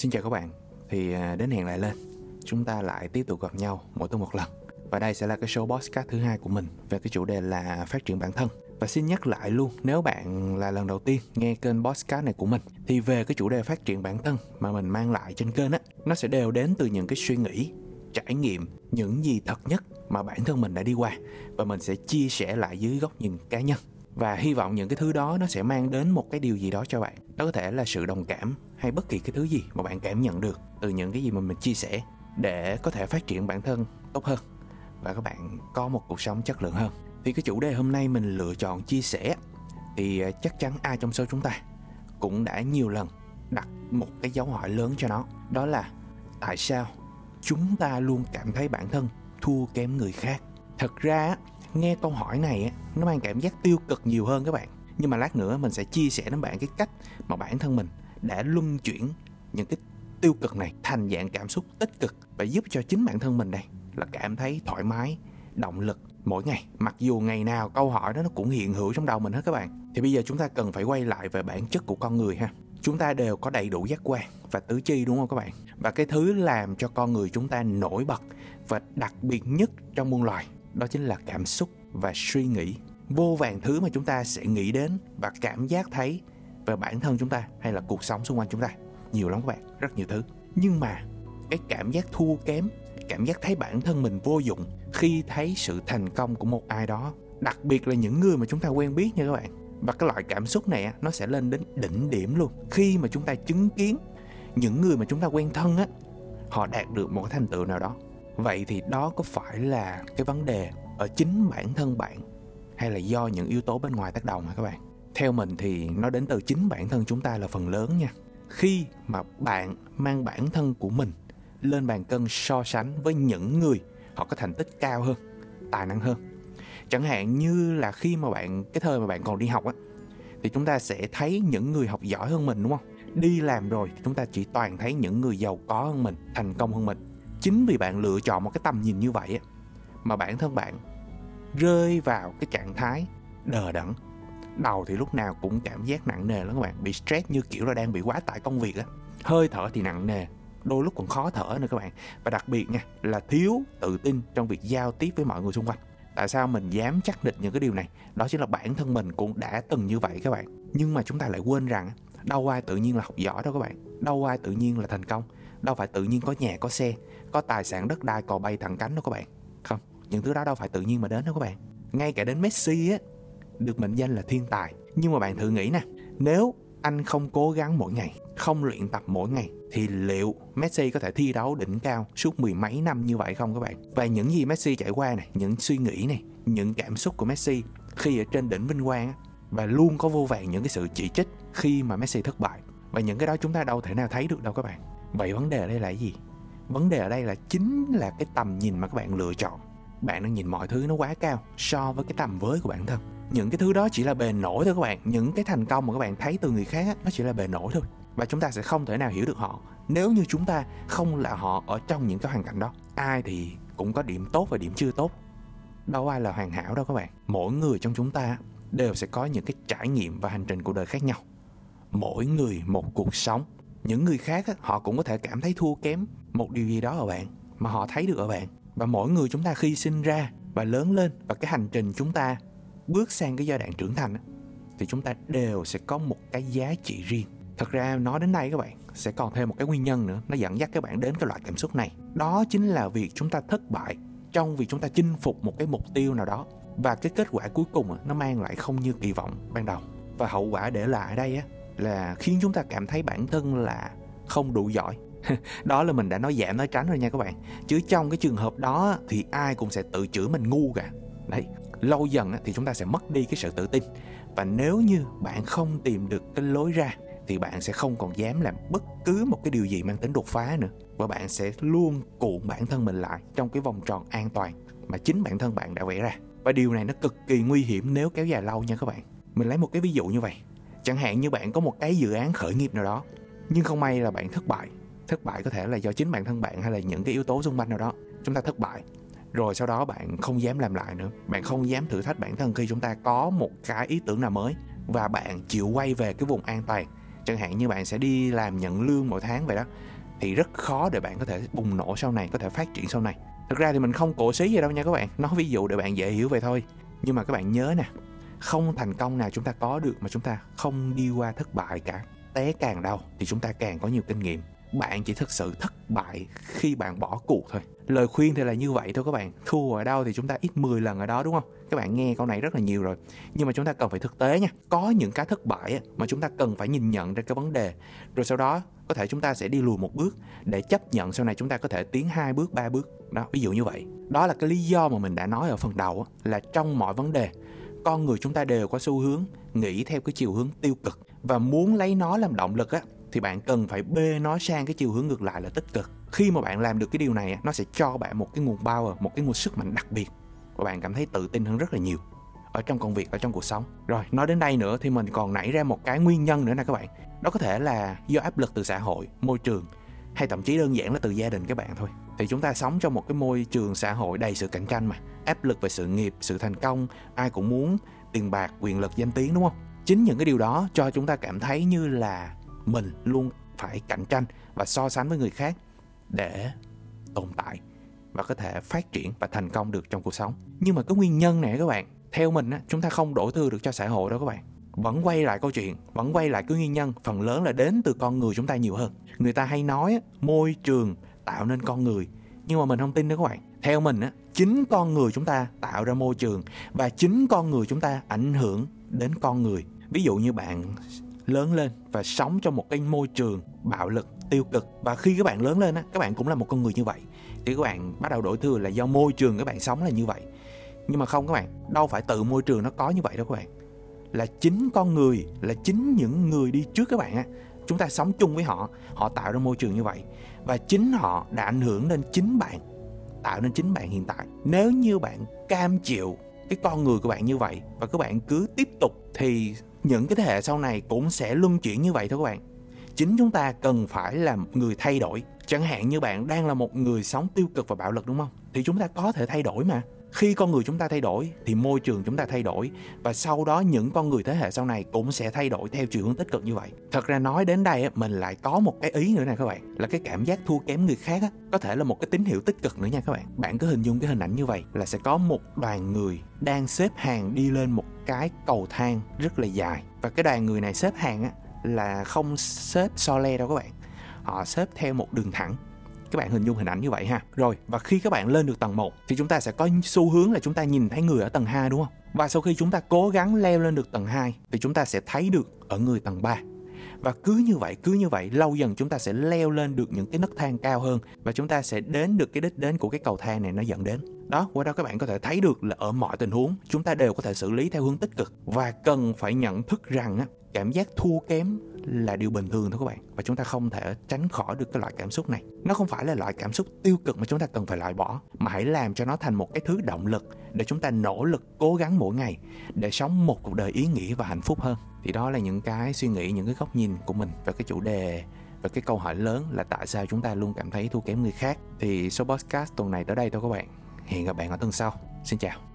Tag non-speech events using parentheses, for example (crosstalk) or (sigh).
Xin chào các bạn. Thì à, đến hẹn lại lên, chúng ta lại tiếp tục gặp nhau mỗi tuần một lần. Và đây sẽ là cái show podcast thứ hai của mình về cái chủ đề là phát triển bản thân. Và xin nhắc lại luôn, nếu bạn là lần đầu tiên nghe kênh podcast này của mình thì về cái chủ đề phát triển bản thân mà mình mang lại trên kênh á, nó sẽ đều đến từ những cái suy nghĩ, trải nghiệm, những gì thật nhất mà bản thân mình đã đi qua và mình sẽ chia sẻ lại dưới góc nhìn cá nhân và hy vọng những cái thứ đó nó sẽ mang đến một cái điều gì đó cho bạn đó có thể là sự đồng cảm hay bất kỳ cái thứ gì mà bạn cảm nhận được từ những cái gì mà mình chia sẻ để có thể phát triển bản thân tốt hơn và các bạn có một cuộc sống chất lượng hơn. Thì cái chủ đề hôm nay mình lựa chọn chia sẻ thì ờ, chắc chắn ai trong số chúng ta cũng đã nhiều lần đặt một cái dấu hỏi lớn cho nó. Đó là tại sao chúng ta luôn cảm thấy bản thân thua kém người khác? Thật ra nghe câu hỏi này nó mang cảm giác tiêu cực nhiều hơn các bạn nhưng mà lát nữa mình sẽ chia sẻ đến bạn cái cách mà bản thân mình đã luân chuyển những cái tiêu cực này thành dạng cảm xúc tích cực và giúp cho chính bản thân mình đây là cảm thấy thoải mái, động lực mỗi ngày. Mặc dù ngày nào câu hỏi đó nó cũng hiện hữu trong đầu mình hết các bạn. Thì bây giờ chúng ta cần phải quay lại về bản chất của con người ha. Chúng ta đều có đầy đủ giác quan và tứ chi, đúng không các bạn? Và cái thứ làm cho con người chúng ta nổi bật và đặc biệt nhất trong muôn loài đó chính là cảm xúc và suy nghĩ vô vàng thứ mà chúng ta sẽ nghĩ đến và cảm giác thấy về bản thân chúng ta hay là cuộc sống xung quanh chúng ta. Nhiều lắm các bạn, rất nhiều thứ. Nhưng mà cái cảm giác thua kém, cảm giác thấy bản thân mình vô dụng khi thấy sự thành công của một ai đó, đặc biệt là những người mà chúng ta quen biết nha các bạn. Và cái loại cảm xúc này nó sẽ lên đến đỉnh điểm luôn. Khi mà chúng ta chứng kiến những người mà chúng ta quen thân á, họ đạt được một cái thành tựu nào đó. Vậy thì đó có phải là cái vấn đề ở chính bản thân bạn hay là do những yếu tố bên ngoài tác động hả các bạn? Theo mình thì nó đến từ chính bản thân chúng ta là phần lớn nha. Khi mà bạn mang bản thân của mình lên bàn cân so sánh với những người họ có thành tích cao hơn, tài năng hơn. Chẳng hạn như là khi mà bạn, cái thời mà bạn còn đi học á, thì chúng ta sẽ thấy những người học giỏi hơn mình, đúng không? Đi làm rồi thì chúng ta chỉ toàn thấy những người giàu có hơn mình, thành công hơn mình. Chính vì bạn lựa chọn một cái tầm nhìn như vậy á, mà bản thân bạn rơi vào cái trạng thái đờ đẫn. Đầu thì lúc nào cũng cảm giác nặng nề lắm các bạn, bị stress như kiểu là đang bị quá tải công việc á. Hơi thở thì nặng nề, đôi lúc còn khó thở nữa các bạn. Và đặc biệt nha, là thiếu tự tin trong việc giao tiếp với mọi người xung quanh. Tại sao mình dám chắc định những cái điều này? Đó chính là bản thân mình cũng đã từng như vậy các bạn. Nhưng mà chúng ta lại quên rằng đâu ai tự nhiên là học giỏi đâu các bạn. Đâu ai tự nhiên là thành công. Đâu phải tự nhiên có nhà, có xe, có tài sản đất đai cò bay thẳng cánh đâu các bạn những thứ đó đâu phải tự nhiên mà đến đâu các bạn ngay cả đến Messi á được mệnh danh là thiên tài nhưng mà bạn thử nghĩ nè nếu anh không cố gắng mỗi ngày không luyện tập mỗi ngày thì liệu Messi có thể thi đấu đỉnh cao suốt mười mấy năm như vậy không các bạn? Và những gì Messi trải qua này, những suy nghĩ này, những cảm xúc của Messi khi ở trên đỉnh vinh quang và luôn có vô vàng những cái sự chỉ trích khi mà Messi thất bại và những cái đó chúng ta đâu thể nào thấy được đâu các bạn. Vậy vấn đề ở đây là gì? Vấn đề ở đây là chính là cái tầm nhìn mà các bạn lựa chọn. Bạn đang nhìn mọi thứ nó quá cao so với cái tầm với của bản thân. Những cái thứ đó chỉ là bề nổi thôi các bạn. Những cái thành công mà các bạn thấy từ người khác nó chỉ là bề nổi thôi. Và chúng ta sẽ không thể nào hiểu được họ. Nếu như chúng ta không là họ ở trong những cái hoàn cảnh đó, ai thì cũng có điểm tốt và điểm chưa tốt. Đâu ai là hoàn hảo đâu các bạn. Mỗi người trong chúng ta đều sẽ có những cái trải nghiệm và hành trình cuộc đời khác nhau. Mỗi người một cuộc sống. Những người khác họ cũng có thể cảm thấy thua kém một điều gì đó ở bạn, mà họ thấy được ở bạn và mỗi người chúng ta khi sinh ra và lớn lên và cái hành trình chúng ta bước sang cái giai đoạn trưởng thành thì chúng ta đều sẽ có một cái giá trị riêng. Thật ra nói đến đây các bạn, sẽ còn thêm một cái nguyên nhân nữa, nó dẫn dắt các bạn đến cái loại cảm xúc này. Đó chính là việc chúng ta thất bại trong việc chúng ta chinh phục một cái mục tiêu nào đó. Và cái kết quả cuối cùng nó mang lại không như kỳ vọng ban đầu. Và hậu quả để lại ở đây là khiến chúng ta cảm thấy bản thân là không đủ giỏi. (laughs) đó là mình đã nói giảm, nói tránh rồi nha các bạn. Chứ trong cái trường hợp đó thì ai cũng sẽ tự chửi mình ngu cả. Đấy, lâu dần thì chúng ta sẽ mất đi cái sự tự tin. Và nếu như bạn không tìm được cái lối ra, thì bạn sẽ không còn dám làm bất cứ một cái điều gì mang tính đột phá nữa. Và bạn sẽ luôn cuộn bản thân mình lại trong cái vòng tròn an toàn mà chính bản thân bạn đã vẽ ra. Và điều này nó cực kỳ nguy hiểm nếu kéo dài lâu nha các bạn. Mình lấy một cái ví dụ như vậy. Chẳng hạn như bạn có một cái dự án khởi nghiệp nào đó, nhưng không may là bạn thất bại thất bại có thể là do chính bản thân bạn hay là những cái yếu tố xung quanh nào đó, chúng ta thất bại. Rồi sau đó bạn không dám làm lại nữa. Bạn không dám thử thách bản thân khi chúng ta có một cái ý tưởng nào mới và bạn chịu quay về cái vùng an toàn. Chẳng hạn như bạn sẽ đi làm nhận lương mỗi tháng vậy đó, thì rất khó để bạn có thể bùng nổ sau này, có thể phát triển sau này. Thực ra thì mình không cổ xí gì đâu nha các bạn. Nói ví dụ để bạn dễ hiểu vậy thôi. Nhưng mà các bạn nhớ nè, không thành công nào chúng ta có được mà chúng ta không đi qua thất bại cả. Té càng đau thì chúng ta càng có nhiều kinh nghiệm bạn chỉ thực sự thất bại khi bạn bỏ cuộc thôi. Lời khuyên thì là như vậy thôi các bạn. Thua ở đâu thì chúng ta ít 10 lần ở đó, đúng không? Các bạn nghe câu này rất là nhiều rồi. Nhưng mà chúng ta cần phải thực tế nha. Có những cái thất bại mà chúng ta cần phải nhìn nhận ra cái vấn đề. Rồi sau đó, có thể chúng ta sẽ đi lùi một bước để chấp nhận sau này chúng ta có thể tiến hai bước, ba bước. Đó, ví dụ như vậy. Đó là cái lý do mà mình đã nói ở phần đầu là trong mọi vấn đề, con người chúng ta đều có xu hướng nghĩ theo cái chiều hướng tiêu cực. Và muốn lấy nó làm động lực á thì bạn cần phải bê nó sang cái chiều hướng ngược lại là tích cực. Khi mà bạn làm được cái điều này nó sẽ cho bạn một cái nguồn power, một cái nguồn sức mạnh đặc biệt. Và bạn cảm thấy tự tin hơn rất là nhiều ở trong công việc, ở trong cuộc sống. Rồi, nói đến đây nữa thì mình còn nảy ra một cái nguyên nhân nữa nè các bạn. Đó có thể là do áp lực từ xã hội, môi trường, hay thậm chí đơn giản là từ gia đình các bạn thôi. Thì chúng ta sống trong một cái môi trường xã hội đầy sự cạnh tranh mà. Áp lực về sự nghiệp, sự thành công, ai cũng muốn tiền bạc, quyền lực, danh tiếng, đúng không? Chính những cái điều đó cho chúng ta cảm thấy như là mình luôn phải cạnh tranh và so sánh với người khác để tồn tại và có thể phát triển và thành công được trong cuộc sống. Nhưng mà cái nguyên nhân này các bạn, theo mình á, chúng ta không đổ thừa được cho xã hội đâu các bạn. Vẫn quay lại câu chuyện, vẫn quay lại cái nguyên nhân, phần lớn là đến từ con người chúng ta nhiều hơn. Người ta hay nói môi trường tạo nên con người. Nhưng mà mình không tin đó các bạn. Theo mình á, chính con người chúng ta tạo ra môi trường và chính con người chúng ta ảnh hưởng đến con người. Ví dụ như bạn lớn lên và sống trong một cái môi trường bạo lực, tiêu cực. Và khi các bạn lớn lên á, các bạn cũng là một con người như vậy. Thì các bạn bắt đầu đổi thừa là do môi trường các bạn sống là như vậy. Nhưng mà không các bạn, đâu phải tự môi trường nó có như vậy đâu các bạn. Là chính con người, là chính những người đi trước các bạn á, chúng ta sống chung với họ họ tạo ra môi trường như vậy. Và chính họ đã ảnh hưởng đến chính bạn, tạo nên chính bạn hiện tại. Nếu như bạn cam chịu cái con người của bạn như vậy và các bạn cứ tiếp tục thì những cái thế hệ sau này cũng sẽ luân chuyển như vậy thôi các bạn. Chính chúng ta cần phải là người thay đổi. Chẳng hạn như bạn đang là một người sống tiêu cực và bạo lực, đúng không? Thì chúng ta có thể thay đổi mà khi con người chúng ta thay đổi, thì môi trường chúng ta thay đổi, và sau đó những con người thế hệ sau này cũng sẽ thay đổi theo chiều hướng tích cực như vậy. Thật ra nói đến đây mình lại có một cái ý nữa nè các bạn, là cái cảm giác thua kém người khác có thể là một cái tín hiệu tích cực nữa nha các bạn. Bạn cứ hình dung cái hình ảnh như vậy là sẽ có một đoàn người đang xếp hàng đi lên một cái cầu thang rất là dài. Và cái đoàn người này xếp hàng là không xếp so le đâu các bạn. Họ xếp theo một đường thẳng các bạn hình dung hình ảnh như vậy ha. Rồi, và khi các bạn lên được tầng 1 thì chúng ta sẽ có xu hướng là chúng ta nhìn thấy người ở tầng 2 đúng không? Và sau khi chúng ta cố gắng leo lên được tầng 2 thì chúng ta sẽ thấy được ở người tầng 3 và cứ như vậy, cứ như vậy, lâu dần chúng ta sẽ leo lên được những cái nấc thang cao hơn và chúng ta sẽ đến được cái đích đến của cái cầu thang này nó dẫn đến. Đó, qua đó các bạn có thể thấy được là ở mọi tình huống, chúng ta đều có thể xử lý theo hướng tích cực và cần phải nhận thức rằng á, cảm giác thua kém là điều bình thường thôi các bạn. Và chúng ta không thể tránh khỏi được cái loại cảm xúc này. Nó không phải là loại cảm xúc tiêu cực mà chúng ta cần phải loại bỏ, mà hãy làm cho nó thành một cái thứ động lực để chúng ta nỗ lực cố gắng mỗi ngày để sống một cuộc đời ý nghĩa và hạnh phúc hơn thì đó là những cái suy nghĩ, những cái góc nhìn của mình về cái chủ đề và cái câu hỏi lớn là tại sao chúng ta luôn cảm thấy thua kém người khác. Thì số podcast tuần này tới đây thôi các bạn. Hẹn gặp bạn ở tuần sau. Xin chào.